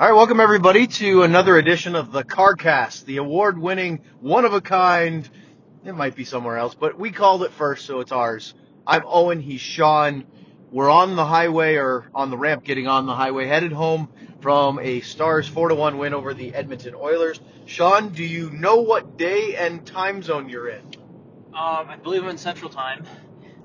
All right, welcome everybody to another edition of the CarCast, the award-winning, one-of-a-kind. It might be somewhere else, but we called it first, so it's ours. I'm Owen. He's Sean. We're on the highway or on the ramp, getting on the highway, headed home from a Stars four to one win over the Edmonton Oilers. Sean, do you know what day and time zone you're in? Um, I believe I'm in Central Time,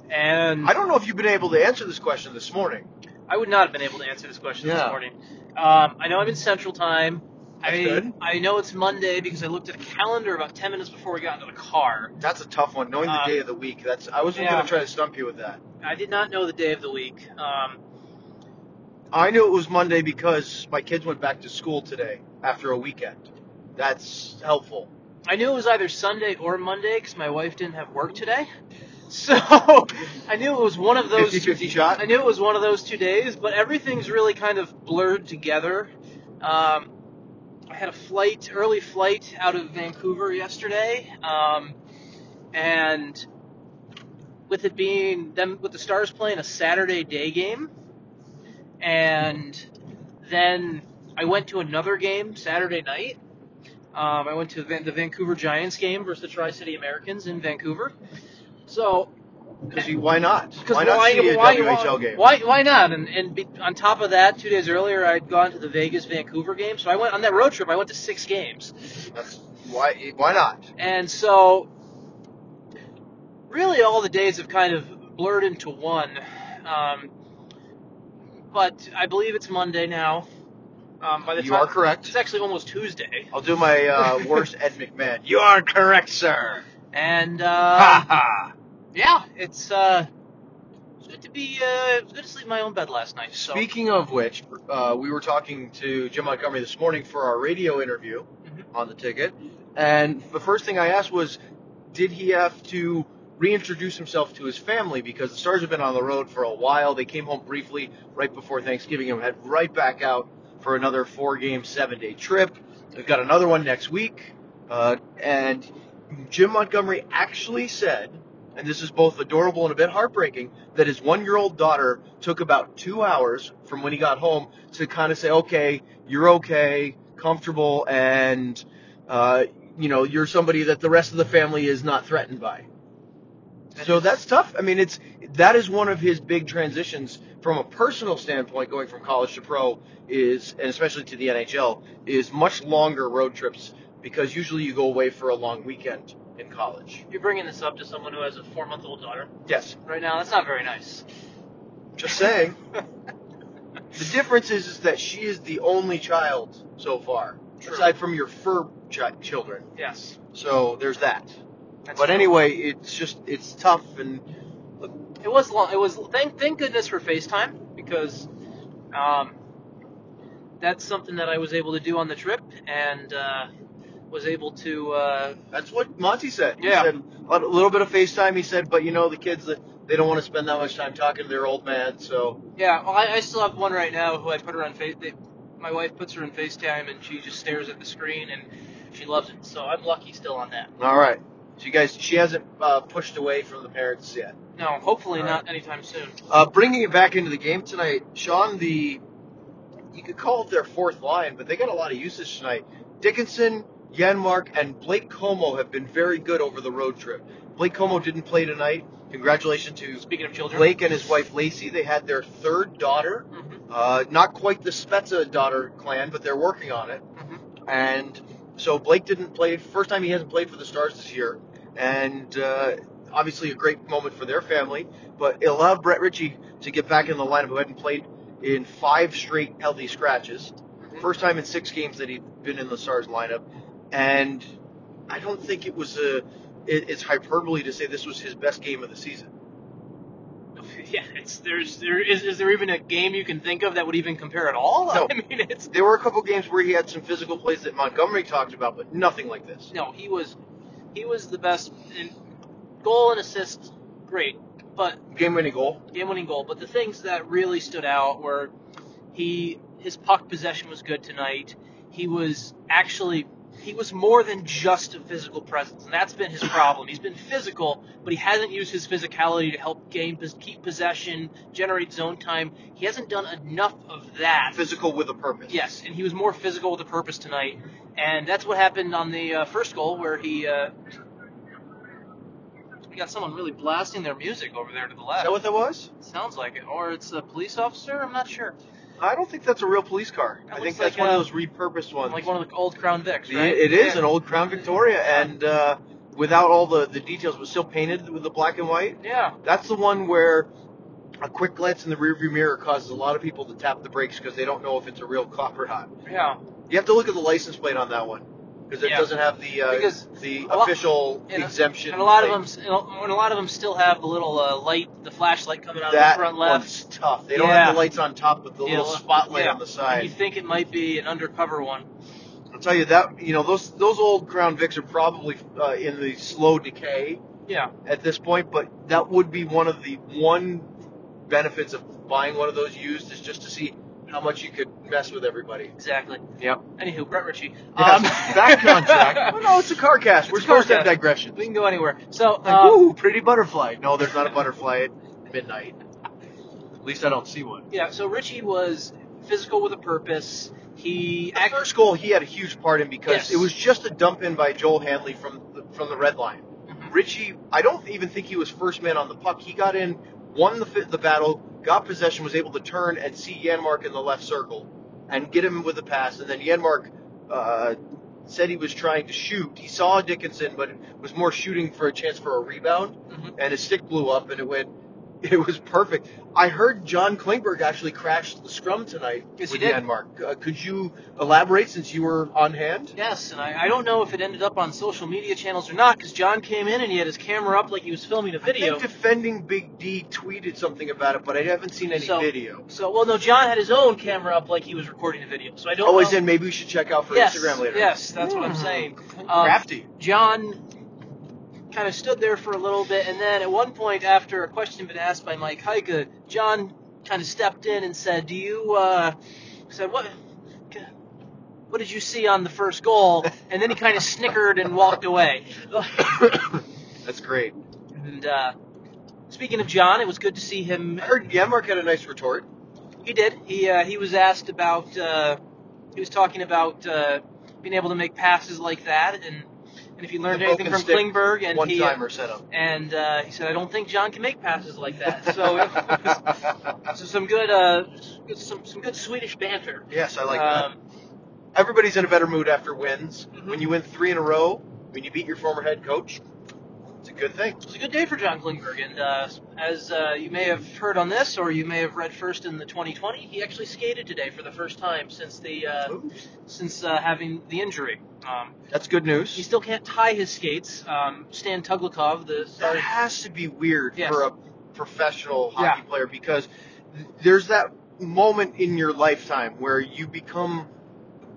and I don't know if you've been able to answer this question this morning. I would not have been able to answer this question Yeah. this morning. Um, I know I'm in Central Time. That's I, good. I know it's Monday because I looked at a calendar about 10 minutes before we got into the car. That's a tough one. Knowing the Uh, day of the week, that's I wasn't yeah. going to try to stump you with that. I did not know the day of the week. Um, I knew it was Monday because my kids went back to school today after a weekend. That's helpful. I knew it was either Sunday or Monday because my wife didn't have work today. So I knew it was one of those. 50-50 shot? I knew it was one of those two days, but everything's really kind of blurred together. Um, I had a flight, early flight out of Vancouver yesterday, um, and with it being them with the Stars playing a Saturday day game, and then I went to another game Saturday night. Um, I went to the Vancouver Giants game versus the Tri City Americans in Vancouver. So Because why not? because Why not see a WHL game? Why why not? And and be, on top of that, two days earlier, I'd gone to the Vegas Vancouver game. So I went on that road trip. I went to six games, That's, why? Why not? and so really all the days have kind of blurred into one. Um, but I believe it's Monday now. Um, by the You time are correct. it's actually almost Tuesday, I'll do my uh, worst Ed McMahon. You are correct, sir. and Ha uh, ha. Yeah, it's uh, it's good to be uh, it's good to sleep in my own bed last night. So. Speaking of which, uh, we were talking to Jim Montgomery this morning for our radio interview Mhm. on the ticket, and the first thing I asked was, did he have to reintroduce himself to his family because the Stars have been on the road for a while. They came home briefly right before Thanksgiving and head right back out for another four-game, seven-day trip. They've got another one next week, uh, and Jim Montgomery actually said, and this is both adorable and a bit heartbreaking, that his one-year-old daughter took about two hours from when he got home to kind of say, okay, you're okay, comfortable, and uh, you know you're somebody that the rest of the family is not threatened by. So that's tough. I mean, it's that is one of his big transitions from a personal standpoint, going from college to pro is, and especially to the NHL, is much longer road trips because usually you go away for a long weekend in college. You're bringing this up to someone who has a four-month-old daughter Yes, right now. That's not very nice. just saying. the difference is, is that she is the only child so far, True. aside from your fur ch- children. Yes. So there's that. That's But true. anyway, it's just it's tough and it was long. It was thank thank goodness for FaceTime because um, that's something that I was able to do on the trip and uh, was able to. Uh, That's what Monty said. Yeah. He said a little bit of FaceTime. He said, but you know, the kids that they don't want to spend that much time talking to their old man. So yeah, well, I, I still have one right now who I put her on face. They, my wife puts her in FaceTime and she just stares at the screen and she loves it. So I'm lucky still on that. all right. So you guys, she hasn't uh, pushed away from the parents yet. No, hopefully All not anytime soon. Uh, bringing it back into the game tonight, Sean. The you could call it their fourth line, but they got a lot of usage tonight. Dickinson, Janmark, and Blake Comeau have been very good over the road trip. Blake Comeau didn't play tonight. Congratulations to Speaking of children, Blake and his wife Lacey. They had their third daughter. Mhm, Uh, not quite the Spezza daughter clan, but they're working on it. mhm. And so Blake didn't play. First time he hasn't played for the Stars this year, and uh, obviously a great moment for their family. But it allowed Brett Ritchie to get back in the lineup, who hadn't played in five straight healthy scratches. Mhm. First time in six games that he'd been in the Stars lineup, and I don't think it was a. It, it's hyperbole to say this was his best game of the season. Yeah, it's there's there is is there even a game you can think of that would even compare at all? No. I mean, it's There were a couple games where he had some physical plays that Montgomery talked about, but nothing like this. no, he was he was the best in goal and assist, great, but Game winning goal. game-winning goal. But the things that really stood out were he his puck possession was good tonight. He was actually he was more than just a physical presence, and that's been his problem. He's been physical, but he hasn't used his physicality to help gain, keep possession, generate zone time. He hasn't done enough of that. Physical with a purpose. Yes, and he was more physical with a purpose tonight, and that's what happened on the uh, first goal where he. Uh, we got someone really blasting their music over there to the left. Is that what that was? Sounds like it, or it's a police officer. I'm not sure. I don't think that's a real police car. That I think that's like, one uh, of those repurposed ones. Like one of the old Crown Vics, right? It is Yeah. an old Crown Victoria, and uh, without all the, the details, but still painted with the black and white. Yeah. That's the one where a quick glance in the rearview mirror causes a lot of people to tap the brakes because they don't know if it's a real cop or not. Yeah. You have to look at the license plate on that one because it Yeah. doesn't have the uh, Because the a lot- official and a- exemption. And a lot of them, and a lot of them still have the little uh, light, the flashlight coming out that of the front left. one's tough. They don't Yeah. have the lights on top with the Yeah, little well, spotlight yeah. on the side. you think it might be an undercover one? I'll tell you that you know those those old Crown Vics are probably uh, in the slow decay Yeah. at this point, but that would be one of the one benefits of buying one of those used is just to see how much you could mess with everybody. Exactly. Yep. Anywho, Brett Ritchie. Yes, Um, back on track. Oh, no, it's a car cast. We're car supposed to have digressions. We can go anywhere. So, Like, um, ooh, pretty butterfly. No, there's not a butterfly at midnight. At least I don't see one. yeah. So Ritchie was physical with a purpose. He The act- first goal he had a huge part in because Yes. it was just a dump in by Joel Hanley from the, from the red line. Mhm. Ritchie, I don't even think he was first man on the puck. He got in, won the the battle, got possession, was able to turn and see Janmark in the left circle and get him with a pass. And then Janmark uh, said he was trying to shoot. He saw Dickinson, but was more shooting for a chance for a rebound. Mhm. And his stick blew up, and it went. It was perfect. I heard John Klingberg actually crashed the scrum tonight Yes, he with did. Janmark. Uh, could you elaborate since you were on hand? Yes, and I, I don't know if it ended up on social media channels or not because John came in and he had his camera up like he was filming a video. I think defending Big D tweeted something about it, but I haven't seen any So- video. So, well, no, John had his own camera up like he was recording a video. So I don't Oh, know. as in maybe we should check out for yes, Instagram later. Yes, that's what I'm Hmm. saying. Um, Crafty. John kind of stood there for a little bit, and then at one point, after a question had been asked by Mike Heika, John kind of stepped in and said, "Do you?" Uh, said what? What did you see on the first goal? And then he kind of snickered and walked away. That's great. and uh, speaking of John, it was good to see him. I heard Janmark had a nice retort. He did. He uh, he was asked about. Uh, he was talking about uh, being able to make passes like that, and and if he learned anything from stick Klingberg, and One he timer set up. and uh, he said, I don't think John can make passes like that. So, was, so some good, uh, some some good Swedish banter. yes, I like um, that. Everybody's in a better mood after wins. Mhm. When you win three in a row, when you beat your former head coach, it's a good thing. It was a good day for John Klingberg, and uh, as uh, you may have heard on this, or you may have read first in the 2020, he actually skated today for the first time since the uh, since uh, having the injury. Um, That's good news. he still can't tie his skates. Um, Stan Tuglikov, the That has to be weird Yes. for a professional hockey Yeah. player because th- there's that moment in your lifetime where you become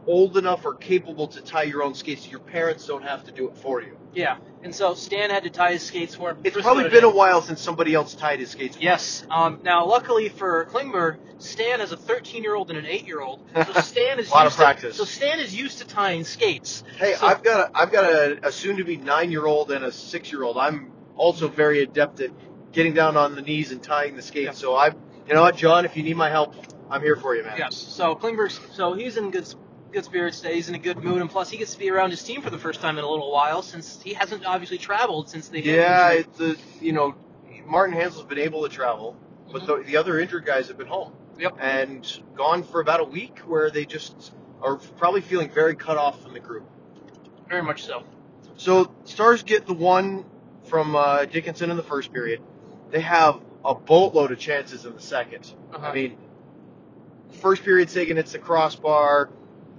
old enough or capable to tie your own skates. Your parents don't have to do it for you. yeah, and so Stan had to tie his skates for him. It's probably been a while since somebody else tied his skates. For Yes. Um, now, luckily for Klingberg, Stan has a 13-year-old and an 8-year-old, so Stan is A lot used of practice. To, so Stan is used to tying skates. Hey, So- I've got a, I've got a, a soon-to-be nine-year-old and a six-year-old. I'm also very adept at getting down on the knees and tying the skates. Yeah. So I, you know what, John, if you need my help, I'm here for you, man. Yes. So Klingberg's so he's in good good spirits today. He's in a good mood, and plus he gets to be around his team for the first time in a little while since he hasn't obviously traveled since the Yeah, it's a, you know, Martin Hanzal's been able to travel, but the, the other injured guys have been home. Yep. And gone for about a week where they just are probably feeling very cut off from the group. very much so. So Stars get the one from uh, Dickinson in the first period. They have a boatload of chances in the 2nd Uh-huh. I mean, first period Seguin hits the crossbar,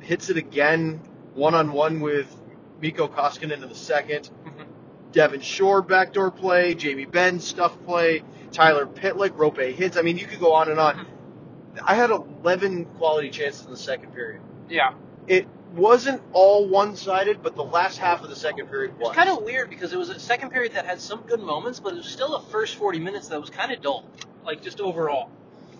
hits it again one on one with Mikko Koskinen in the 2nd Mhm. Devin Shore backdoor play, Jamie Benn stuff play, Tyler Pitlick, Roope Hintz. I mean, you could go on and on. I had 11 quality chances in the second period. Yeah. It wasn't all one sided, but the last half of the second period was. It's kind of weird because it was a second period that had some good moments, but it was still a first 40 minutes that was kind of dull, like just overall.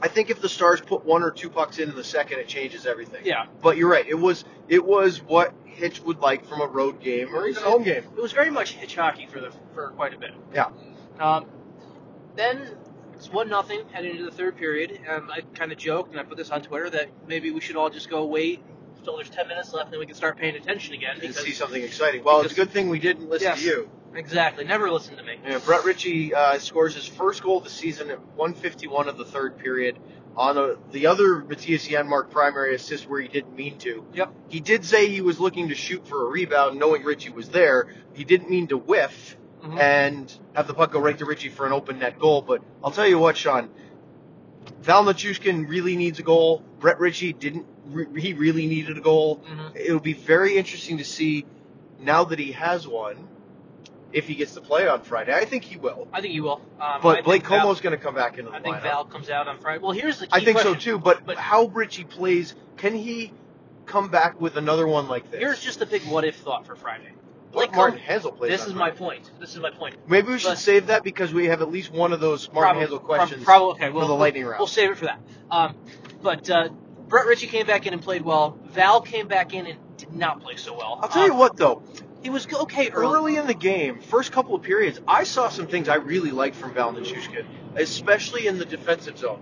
I think if the Stars put one or two pucks in in the second, it changes everything. Yeah. But you're right. It was it was what Hitch would like from a road game or even a home game. It was very much hitch hockey for the for quite a bit. Yeah. Um, then it's one nothing heading into the third period, and I kind of joked and I put this on Twitter that maybe we should all just go wait until there's ten minutes left, and then we can start paying attention again. And see something exciting. Well, it's a good thing we didn't listen Yes. to you. Exactly, never listen to me. Yeah, Brett Ritchie uh, scores his first goal of the season at 151 of the third period on a, the other Mattias Janmark primary assist where he didn't mean to. Yep. He did say he was looking to shoot for a rebound, knowing Ritchie was there. He didn't mean to whiff Mhm. and have the puck go right to Ritchie for an open net goal. But I'll tell you what, Sean, Val really needs a goal. Brett Ritchie didn't. Re- he really needed a goal. Mhm. It'll be very interesting to see now that he has one if he gets to play on Friday. I think he will. I think he will. Um, But Blake Comeau's going to come back into the I think lineup. Val comes out on Friday. Well, here's the key I think so too. But, But- how Ritchie plays, can he come back with another one like this? Here's just a big what if thought for Friday. what Blake Martin Com- Hanzal plays. This is my point. This is my point. Maybe we should but- save that because we have at least one of those Martin Probably- Hanzal questions Probably, okay, for we'll, the lightning round. We'll save it for that. Um, but uh, Brett Ritchie came back in and played well. Val came back in and did not play so well. I'll tell you Um, what though, he was okay early. early in the game, first couple of periods, I saw some things I really liked from Val Nichushkin, especially in the defensive zone.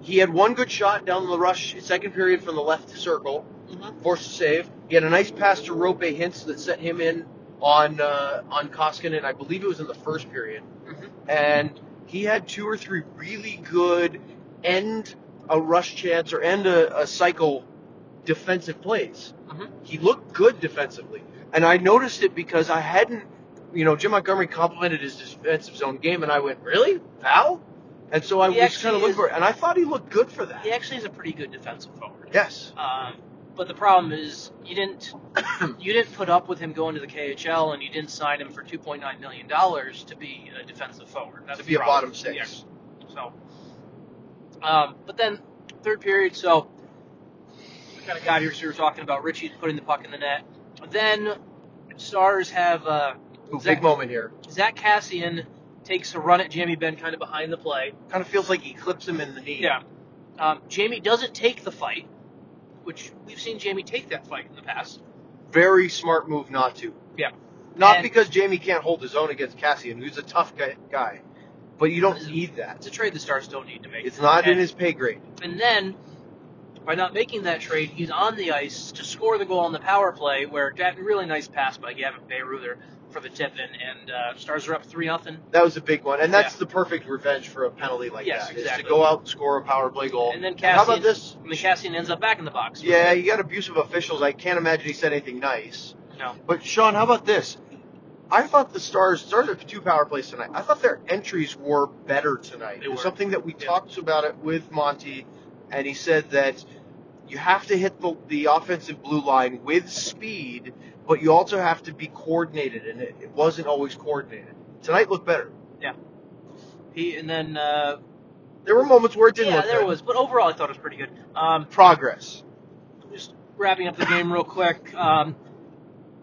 He had one good shot down the rush, second period from the left circle, Mhm. forced a save. He had a nice pass to Roope Hintz that set him in on uh, on Koskinen. I believe it was in the first period, Mhm. and he had two or three really good end a rush chance or end a, a cycle defensive plays. Mhm. He looked good defensively, and I noticed it because I hadn't. You know, Jim Montgomery complimented his defensive zone game, and I went, "Really, Val?" And so I He was kind of looking for it, and I thought he looked good for that. He actually is a pretty good defensive forward. Yes. Um, but the problem is you didn't you didn't put up with him going to the KHL, and you didn't sign him for two point nine million dollars to be a defensive forward. That's to be a bottom six. Yeah. So, um, but then third period, so we kind of got here. So we were talking about Ritchie putting the puck in the net. Then Stars have uh, Ooh, Zach- big moment here. Zack Kassian takes a run at Jamie Benn kind of behind the play. Kind of feels like he clips him in the knee. Yeah. Um, Jamie doesn't take the fight, which we've seen Jamie take that fight in the past. Very smart move not to. Yeah. Not And- because Jamie can't hold his own against Kassian, who's a tough guy, guy. but you don't need that. It's a trade the Stars don't need to make. It's not in his pay grade. And then, by not making that trade, he's on the ice to score the goal on the power play, where that really nice pass by Gavin Bayreuther for the tip in, and uh, Stars are up three nothing. That was a big one, and that's Yeah. the perfect revenge for a penalty like Yes, that. Is exactly. to go out and score a power play goal. And then how about this? And then Kassian ends up back in the box. Yeah, you got abusive officials. I can't imagine he said anything nice. No. But Sean, how about this? I thought the Stars Stars have two power plays tonight. I thought their entries were better tonight. They It was were. something that we Yeah. talked about it with Monty, and he said that you have to hit the, the offensive blue line with speed, but you also have to be coordinated, and it, it wasn't always coordinated. Tonight looked better. Yeah. He and then uh, There were moments where it didn't yeah, look there good. was, but overall I thought it was pretty good. Um, progress. just wrapping up the game real quick. Um,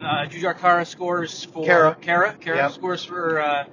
uh, Jujhar Khaira scores for Khaira. Khaira, Khaira Yep. scores for uh,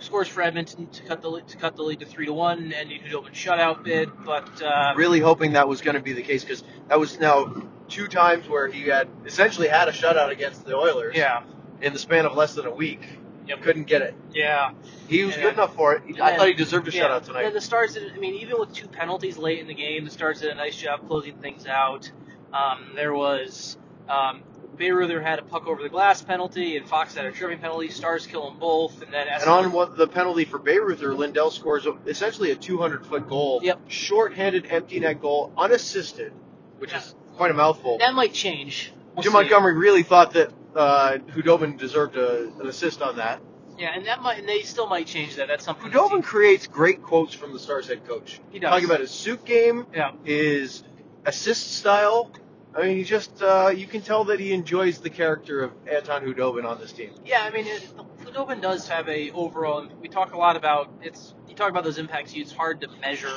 scores for Edmonton to cut the lead, to cut the lead to three to one, and you could open shutout bid, but uh, really hoping that was going to be the case because that was now two times where he had essentially had a shutout against the Oilers yeah, in the span of less than a week. Yep. Couldn't get it. yeah. He was Yeah. good enough for it. I thought he deserved a Yeah. shutout And tonight. the Stars did. I mean, even with two penalties late in the game, the Stars did a nice job closing things out. Um, there was um, Bayreuther had a puck over the glass penalty, and Fox had a tripping penalty. Stars kill them both, and then And on what the penalty for Bayreuther, Lindell scores a- essentially a 200 foot goal. Yep. Short-handed empty net goal, unassisted, which Yeah. is quite a mouthful. that might change. We'll Jim see. Montgomery really thought that uh, Khudobin deserved a, an assist on that. Yeah, and that might, and they still might change that. That's something. Khudobin creates great quotes from the Stars head coach. He does. Talking about his suit game, Yeah. his assist style. I mean, he just, uh, you can tell that he enjoys the character of Anton Khudobin on this team. Yeah, I mean, it, Khudobin does have a overall. We talk a lot about it's. You talk about those impacts. It's hard to measure,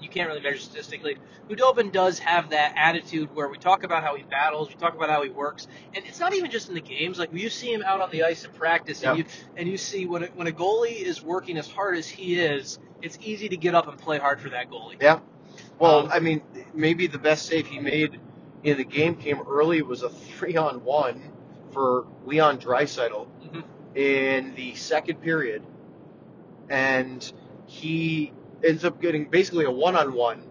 you can't really measure statistically. Khudobin does have that attitude where we talk about how he battles, we talk about how he works, and it's not even just in the games. Like you see him out on the ice in practice, and Yep. you and you see when a, when a goalie is working as hard as he is, it's easy to get up and play hard for that goalie. Yeah. Well, Um, I mean, maybe the best save he made in the game came early. It was a three on one for Leon Draisaitl Mhm. in the second period, and he ends up getting basically a one on one,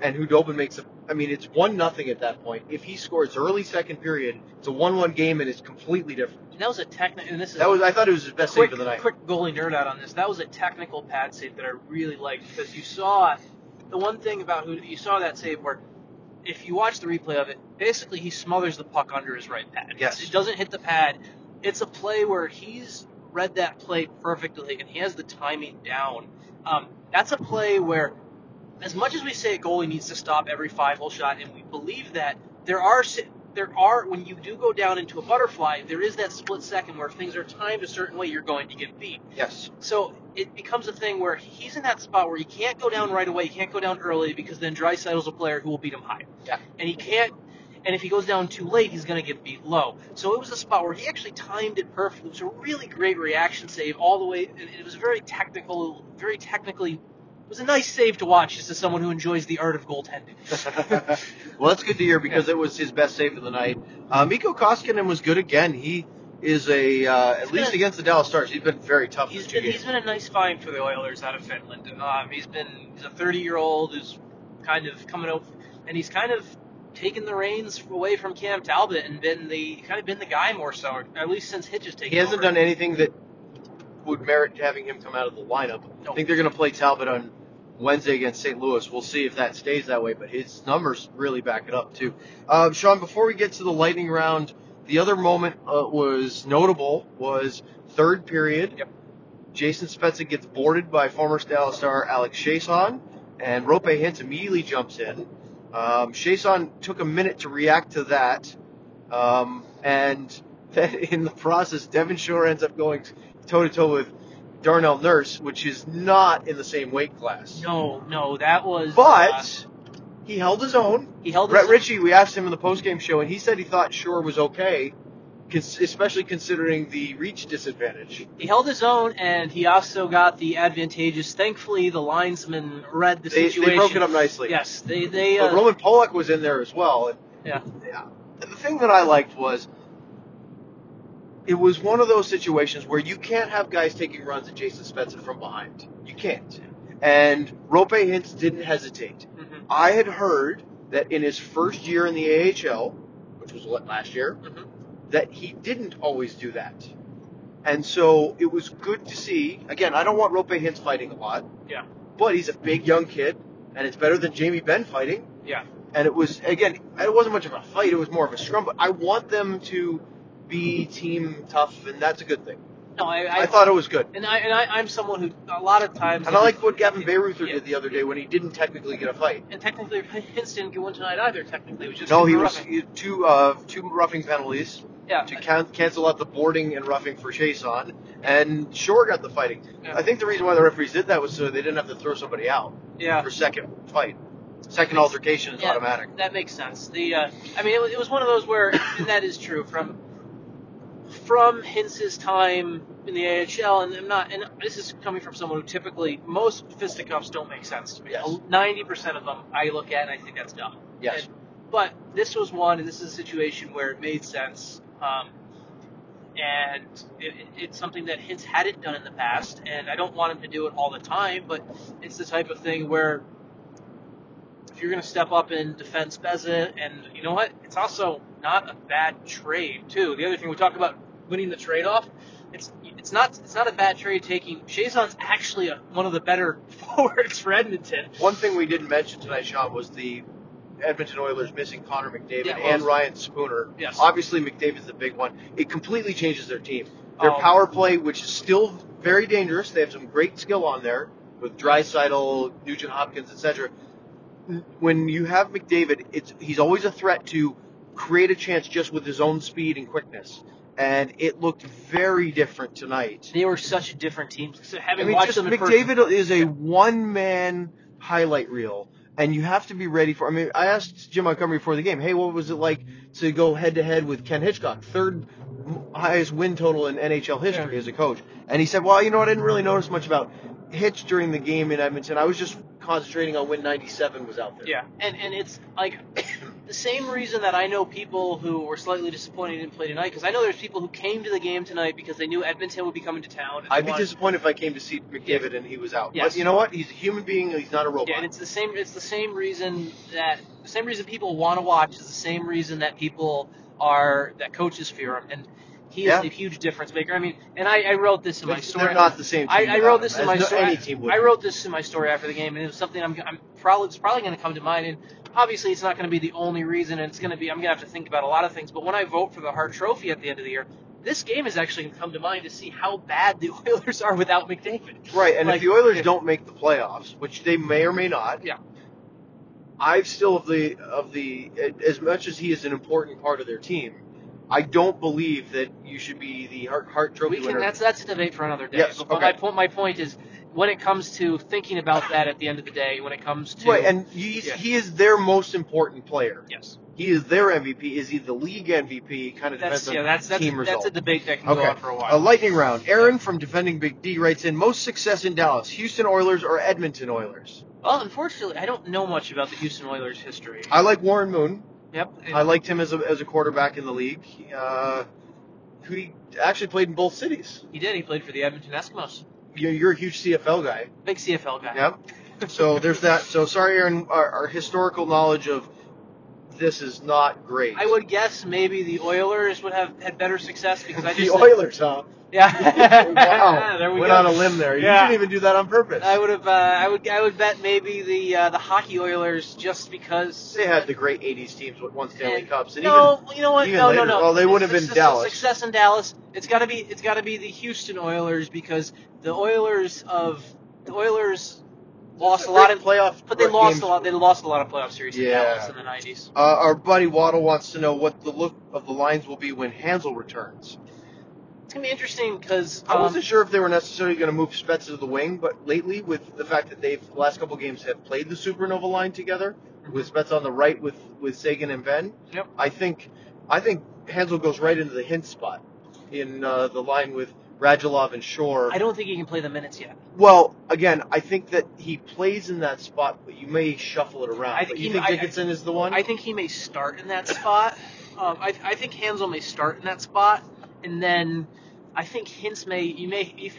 and Khudobin makes a. I mean, it's one nothing at that point. If he scores early second period, it's a one one game and it's completely different. And that was a technical, and this is That was I thought it was his best quick, save of the night. quick goalie nerd out on this. That was a technical pad save that I really liked because you saw the one thing about who you saw that save where if you watch the replay of it, basically he smothers the puck under his right pad. Yes. It doesn't hit the pad. It's a play where he's read that play perfectly and he has the timing down. Um, that's a play where, as much as we say a goalie needs to stop every five hole shot, and we believe that there are there are when you do go down into a butterfly, there is that split second where if things are timed a certain way, you're going to get beat. Yes. So it becomes a thing where he's in that spot where he can't go down right away, he can't go down early because then Draisaitl's a player who will beat him high. Yeah. And he can't and if he goes down too late, he's going to get beat low. So it was a spot where he actually timed it perfectly. It was a really great reaction save all the way. and It was very technical, very technically. It was a nice save to watch, just as someone who enjoys the art of goaltending. well, that's good to hear because it was his best save of the night. Uh, Mikko Koskinen was good again. He is a uh, at least a- against the Dallas Stars. He's been very tough He's been, he's been a nice find for the Oilers out of Finland. Um, he's been he's a 30 year old who's kind of coming out, and he's kind of taken the reins away from Cam Talbot and been the kind of been the guy more so, at least since Hitch has taken. He hasn't over. done anything that would merit having him come out of the lineup. No. I think they're going to play Talbot on Wednesday against St. Louis. We'll see if that stays that way, but his numbers really back it up too. Um, Sean, before we get to the lightning round, the other moment uh, was notable was third period. Yep. Jason Spezza gets boarded by former Dallas star Alex Chiasson, and Roope Hintz immediately jumps in. Um, Chiasson took a minute to react to that, um, and then in the process, Devin Shore ends up going toe to toe with Darnell Nurse, which is not in the same weight class. No, no, that was. But uh, he held his own. he held Brett his, Ritchie, we asked him in the postgame show, and he said he thought Shore was okay, especially considering the reach disadvantage. he held his own, and he also got the advantageous. Thankfully, the linesman read the They, situation. they broke it up nicely. Yes, they they. But Uh, Roman Polak was in there as well. And, Yeah. yeah. The thing that I liked was it was one of those situations where you can't have guys taking runs at Jason Spezza from behind. You can't. And Roope Hintz didn't hesitate. mhm, I had heard that in his first year in the AHL, which was last year, mhm. that he didn't always do that. And so it was good to see. Again, I don't want Roope Hintz fighting a lot. Yeah. But he's a big young kid, and it's better than Jamie Benn fighting. Yeah. And it was again, it wasn't much of a fight. It was more of a scrum. But I want them to be team tough, and that's a good thing. No, I, I, I thought it was good. and I and I, I'm someone who a lot of times. And I like what Gavin Bayreuther Yeah. did the other day when he didn't technically get a fight. And technically, Hintz didn't get one tonight either. Technically, was just No, he was he two uh, two roughing penalties Yeah. to can- cancel out the boarding and roughing for Chiasson, and Shore got the fighting. Yeah. I think the reason why the referees did that was so they didn't have to throw somebody out Yeah. for second fight. Second altercation is Yeah. automatic. That makes sense. The uh, I mean, it, was- it was one of those where, and that is true from from Hintz's time in the AHL, and I'm not, and this is coming from someone who typically most fisticuffs don't make sense to me. Yes. Ninety percent of them I look at and I think that's dumb. Yes. And- but this was one, and this is a situation where it made sense. Um, and it, it- it's something that Hintz hadn't done in the past, and I don't want him to do it all the time, but it's the type of thing where if you're going to step up and defend Spezza, and you know what, it's also not a bad trade too. The other thing we talk about winning the trade off, it's it's not it's not a bad trade taking. Chiasson's actually a, one of the better forwards for Edmonton. One thing we didn't mention tonight, Sean, was the Edmonton Oilers missing Connor McDavid Yeah, well, and Ryan Spooner. Yes. Obviously, McDavid's the big one. It completely changes their team. Their Um, power play, which is still very dangerous, they have some great skill on there with Draisaitl, Nugent Hopkins, etc. When you have McDavid, it's he's always a threat to create a chance just with his own speed and quickness. And it looked very different tonight. They were such a different team. So I mean, watched just them in person, McDavid is a one man highlight reel, and you have to be ready for. I mean, I asked Jim Montgomery before the game, hey, what was it like to go head to head with Ken Hitchcock, third highest win total in NHL history Yeah. as a coach? And he said, well, you know? I didn't really notice much about Hitch during the game in Edmonton. I was just concentrating on when '97 was out there. Yeah, and and it's like the same reason that I know people who were slightly disappointed didn't play tonight because I know there's people who came to the game tonight because they knew Edmonton would be coming to town. and I'd be wanted- disappointed if I came to see McDavid and he was out. Yes. But you know what? He's a human being. He's not a robot. Yeah, and it's the same. It's the same reason that the same reason people want to watch is the same reason that people are that coaches fear him, and he Yeah. is a huge difference maker. I mean, and I, I wrote this in my story. They're not the same. I, team I wrote this in my no- story. Any team would. I wrote this in my story after the game, and it was something I'm, I'm probably it's probably going to come to mind. And obviously, it's not going to be the only reason, and it's going to be I'm going to have to think about a lot of things. But when I vote for the Hart Trophy at the end of the year, this game is actually going to come to mind to see how bad the Oilers are without McDavid. Right, and Like, if the Oilers if- don't make the playoffs, which they may or may not, Yeah. I've still of the of the as much as he is an important part of their team, I don't believe that you should be the Hart, Hart Trophy We can. winner. That's that's a debate for another day. Yes, But my point my point is when it comes to thinking about that at the end of the day, when it comes to right, and he's, Yeah. he is their most important player. yes, He is their MVP. Is he the league MVP? Kind of that's depends on yeah, that's that's team that's result. a debate that can go Okay. on for a while. A lightning round. Aaron from Defending Big D writes in most success in Dallas: Houston Oilers or Edmonton Oilers. well, unfortunately, I don't know much about the Houston Oilers' history. I like Warren Moon. Yep. I liked him as a, as a quarterback in the league. Uh, who he actually played in both cities. He did. He played for the Edmonton Eskimos. You're, you're a huge CFL guy. Big CFL guy. Yep. So there's that. So sorry, Aaron. Our, our historical knowledge of this is not great. I would guess maybe the Oilers would have had better success because I the just Oilers, huh? yeah. wow. there we Went go. on a limb there. You Yeah. didn't even do that on purpose. I would have. Uh, I would. I would bet maybe the uh, the hockey Oilers just because they had the great '80s teams with one Stanley And- Cups, and no, you know what? No, later. no, no. Well, they wouldn't have been Dallas. Success in Dallas. It's got to be. It's got to be the Houston Oilers because the Oilers of the Oilers lost a lot in playoff, but they lost a lot. They lost a lot of playoff series in Yeah. Dallas in the '90s. Uh, our buddy Waddle wants to know what the look of the lines will be when Hanzal returns. It's gonna be interesting because I wasn't sure if they were necessarily going to move Spets to the wing, but lately, with the fact that they've the last couple games have played the Supernova line together, with Spets on the right with with Seguin and Benn, Yep. I think I think Hanzal goes right into the hint spot in uh, the line with Radulov and Shore. I don't think he can play the minutes yet. Well, again, I think that he plays in that spot, but you may shuffle it around. I think you think I- Dickinson is the one? I think he may start in that spot. Um, I, I think Hanzal may start in that spot, and then I think Hintz may. You may. You,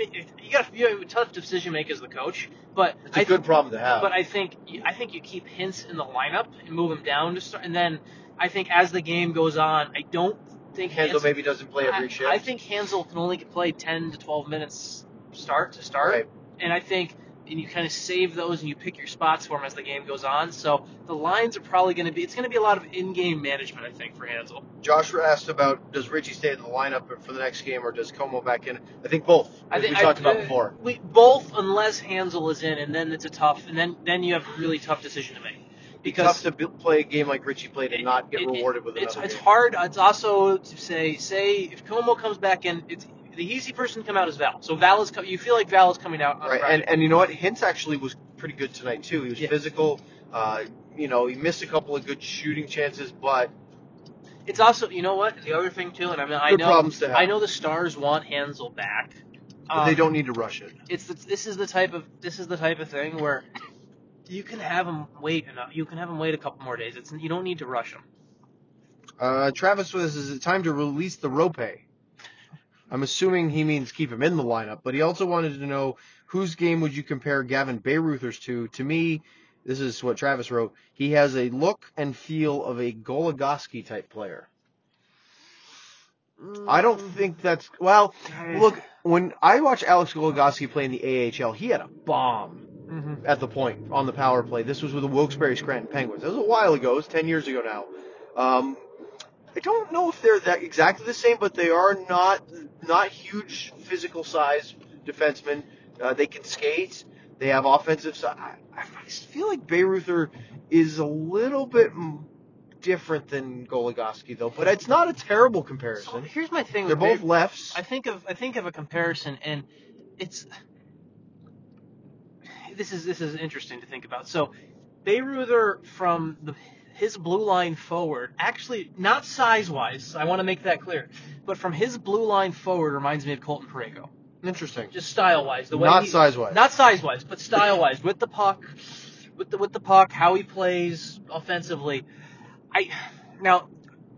you got you have a tough decision to make as the coach, but it's a I good problem to have. But I think I think you keep Hintz in the lineup and move him down to start, and then I think as the game goes on, I don't think Hanzal Hanzal- maybe doesn't play every I, shift. I think Hanzal can only play ten to twelve minutes start to start, Right. and I think and you kind of save those and you pick your spots for him as the game goes on. So the lines are probably going to be it's going to be a lot of in-game management, I think, for Hanzal. Joshua asked about does Ritchie stay in the lineup for the next game or does Comeau back in? I think both, I think we talked I, about before. We both unless Hanzal is in, and then it's a tough, and then then you have a really tough decision to make because Tough to play a game like Ritchie played and it- not get it- it- rewarded with it's, another it's game. hard. It's also to say, say if Comeau comes back in, it's the easy person to come out is Val. So Val is, you feel like Val is coming out. on Right, and and you know what? Hintz actually was pretty good tonight too. He was Yeah. physical. Uh, you know, he missed a couple of good shooting chances, but it's also, you know what? The other thing too, and I mean, I know, problems to have. I know the Stars want Hanzal back. but they Um, don't need to rush it. It's the, this is the type of this is the type of thing where you can have him wait enough. You can have him wait a couple more days. It's you don't need to rush him. Uh, Travis was, is it time to release the Rope? I'm assuming he means keep him in the lineup, but he also wanted to know whose game would you compare Gavin Bayreuther's to? To me, this is what Travis wrote. He has a look and feel of a Goligoski type player. I don't think that's well. Look, when I watched Alex Goligoski play in the AHL, he had a bomb hmm at the point on the power play. This was with the Wilkes-Barre Scranton Penguins. That was a while ago. It was 10 years ago now. Um, I don't know if they're that exactly the same, but they are not not huge physical size defensemen. Uh, they can skate. They have offensive side. I, I feel like Bayreuther is a little bit mm, different than Goligoski though, but it's not a terrible So comparison. here's my thing. They're both Bay- lefts. I think of I think of a comparison, and it's this is this is interesting to think about. So, Bayreuther from the his blue line forward, actually not size wise, I want to make that clear, but from his blue line forward reminds me of Colton Parayko, Interesting. just style wise. The way Not size-wise. not size wise, but style wise with the puck, with the with the puck, how he plays offensively. I now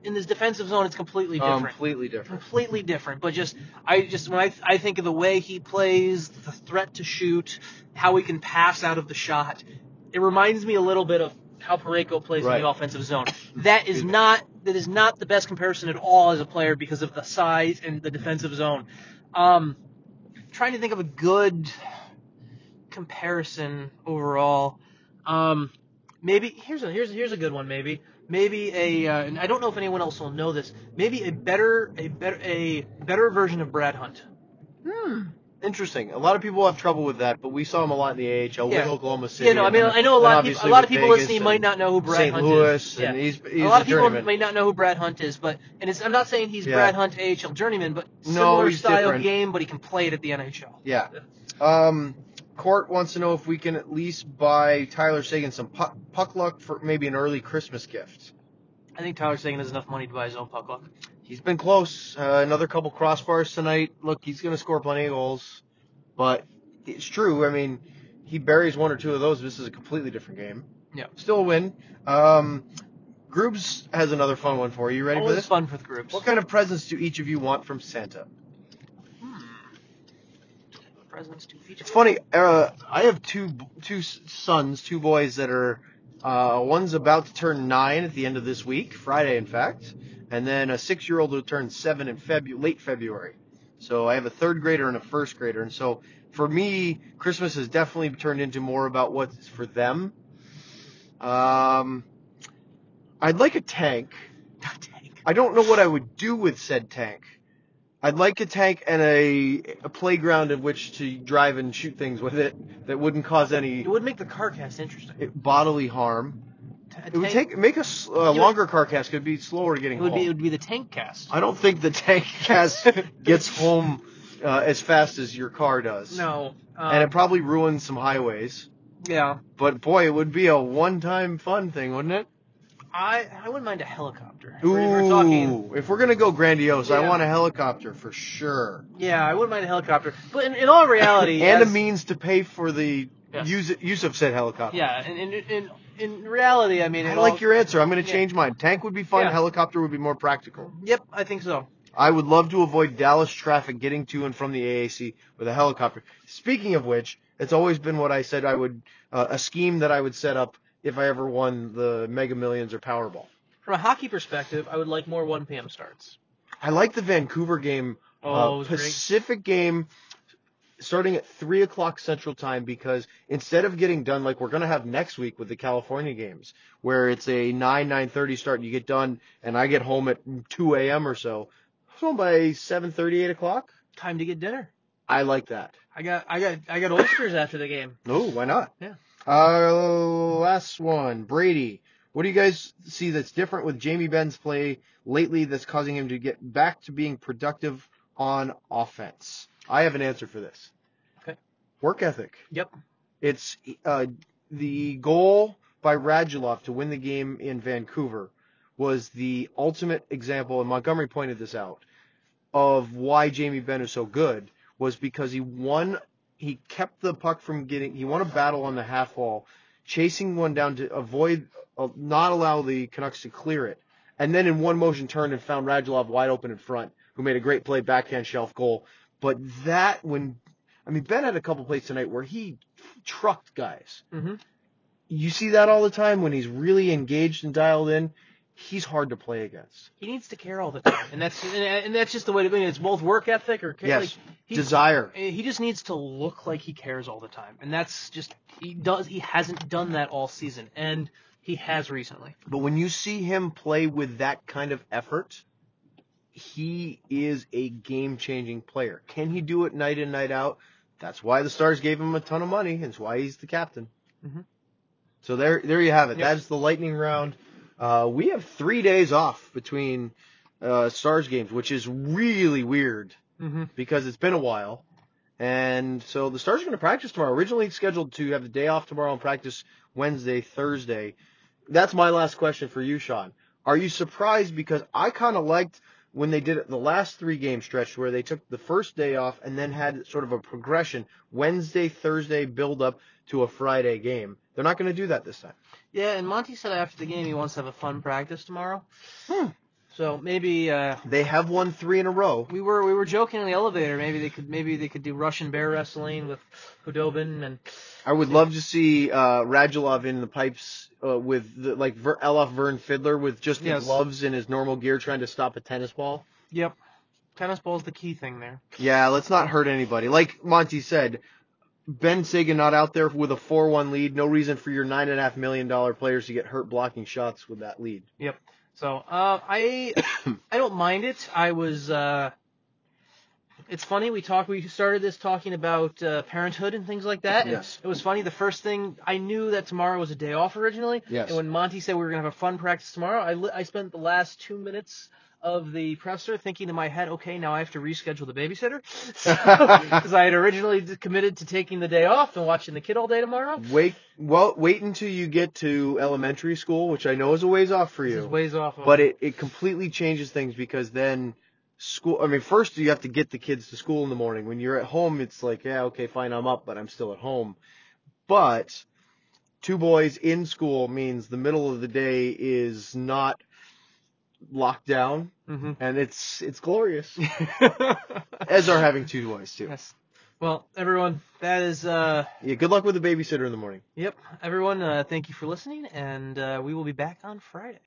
in this defensive zone, it's completely different Completely different. completely different. But just I just when I I think of the way he plays, the threat to shoot, how he can pass out of the shot, it reminds me a little bit of how Parayko plays in the offensive zone. That is not that is not the best comparison at all as a player because of the size and the defensive zone. Um, trying to think of a good comparison overall. Um, maybe here's a here's here's a good one. Maybe maybe a uh, and I don't know if anyone else will know this. Maybe a better a better a better version of Brad Hunt. Hmm. Interesting. A lot of people have trouble with that, but we saw him a lot in the AHL Yeah. with Oklahoma City. Yeah, no, I mean and I know a lot of obviously people a lot of with people Vegas listening and might not know who Brad St. Hunt Louis, is. and Yeah. he's, he's a lot of people journeyman. may not know who Brad Hunt is, but and it's I'm not saying he's Yeah. Brad Hunt AHL journeyman, but No, similar he's style different. game, but he can play it at the NHL. Yeah. Um, Court wants to know if we can at least buy Tyler Seguin some puck, puck luck for maybe an early Christmas gift. I think Tyler Seguin has enough money to buy his own puck luck. He's been close. Uh, another couple crossbars tonight. Look, he's going to score plenty of goals, but it's true. I mean, he buries one or two of those. This is a completely different game. Yeah. Still a win. Um, Groobs has another fun one for you. You ready Always for this? fun for the groups. What kind of presents do each of you want from Santa? Presents to feature. It's funny. Uh, I have two two sons, two boys that are. Uh, one's about to turn nine at the end of this week, Friday, in fact, and then a six-year-old who turns seven in Febu- late February. So I have a third grader and a first grader, and so for me, Christmas has definitely turned into more about what's for them. Um, I'd like a tank. A Tank. I don't know what I would do with said tank. I'd like a tank and a, a playground in which to drive and shoot things with it that wouldn't cause any It would make the car cast interesting. bodily harm. A It would tank- take make a s- uh, longer car cast could be slower getting It would be it would be the tank cast. I don't think the tank cast gets home uh, as fast as your car does. No. Um, And it probably ruins some highways. yeah. But boy, it would be a one-time fun thing, wouldn't it? I I wouldn't mind a helicopter. If Ooh, we're, if we're talking. if we're gonna go grandiose, I want a helicopter for sure, Yeah, I wouldn't mind a helicopter. But in, in all reality, and a means to pay for the Yes. use use of said helicopter. Yeah, in in, in in reality, I mean, I it like all- your answer. I'm going to Yeah. change mine. Tank would be fun. Yeah. Helicopter would be more practical. Yep, I think so. I would love to avoid Dallas traffic getting to and from the AAC with a helicopter. Speaking of which, it's always been what I said I would uh, a scheme that I would set up if I ever won the Mega Millions or Powerball. From a hockey perspective, I would like more 1 p.m. starts. I like the Vancouver game, Oh, uh, was great. Pacific game, starting at three o'clock Central Time because instead of getting done like we're going to have next week with the California games, where it's a nine nine thirty start and you get done, and I get home at two a.m. or so, home by seven thirty eight o'clock. Time to get dinner. I like that. I got I got I got oysters after the game. No, why not? Yeah. Uh, last one, Brady. What do you guys see that's different with Jamie Benn's play lately that's causing him to get back to being productive on offense? I have an answer for this. Okay. Work ethic. Yep. It's uh, the goal by Radulov to win the game in Vancouver was the ultimate example, and Montgomery pointed this out, of why Jamie Benn is so good was because he won, he kept the puck from getting, he won a battle on the half wall, chasing one down to avoid, uh, not allow the Canucks to clear it, and then in one motion turned and found Radulov wide open in front, who made a great play, backhand shelf goal. But that when, I mean, Benn had a couple plays tonight where he trucked guys. Mm-hmm. You see that all the time when he's really engaged and dialed in. He's hard to play against. He needs to care all the time, and that's and, that's just the way to be. It's both work ethic or care. Yes. Like, Desire. he just needs to look like he cares all the time, and that's just he does. He hasn't done that all season, and he has recently. But when you see him play with that kind of effort, he is a game changing player. Can he do it night in, night out? That's why the Stars gave him a ton of money. It's why he's the captain. Mhm. So there, there you have it. Yep. That's the lightning round. Uh, we have three days off between uh, Stars games, which is really weird Mm-hmm. because it's been a while. And so the Stars are going to practice tomorrow. Originally scheduled to have the day off tomorrow and practice Wednesday, Thursday. That's my last question for you, Sean. Are you surprised because I kind of liked when they did it the last three game stretch where they took the first day off and then had sort of a progression Wednesday, Thursday build up to a Friday game. They're not going to do that this time. Yeah, and Monty said after the game he wants to have a fun practice tomorrow. Hmm. So maybe uh, They have won three in a row. we were we were joking in the elevator. Maybe they could maybe they could do Russian bear wrestling with Khudobin and I would love to see uh, Radulov in the pipes uh, with the, like Ver, Elif Vern Fiddler with just the Yes. gloves and his normal gear trying to stop a tennis ball. yep, tennis ball's the key thing there. Yeah, let's not hurt anybody. Like Monty said, Benn Seguin not out there with a 4-1 lead. No reason for your nine and a half million dollar players to get hurt blocking shots with that lead. Yep. So uh, I I don't mind it. I was. Uh, it's funny we talked. We started this talking about uh, parenthood and things like that. Yes. It was funny. The first thing I knew that tomorrow was a day off originally. Yes. And when Monty said we were gonna have a fun practice tomorrow, I li- I spent the last two minutes of the presser thinking in my head, okay, now I have to reschedule the babysitter because I had originally committed to taking the day off and watching the kid all day tomorrow. Wait, well, wait until you get to elementary school, which I know is a ways off for you. ways off. Of, but it, it completely changes things because then school i mean first you have to get the kids to school in the morning when you're at home it's like yeah okay fine i'm up but i'm still at home but two boys in school means the middle of the day is not locked down hmm and it's it's glorious as are having two boys too yes. Well, everyone, that is. Uh, yeah good luck with the babysitter in the morning Yep. Everyone, uh, thank you for listening, and uh, we will be back on Friday.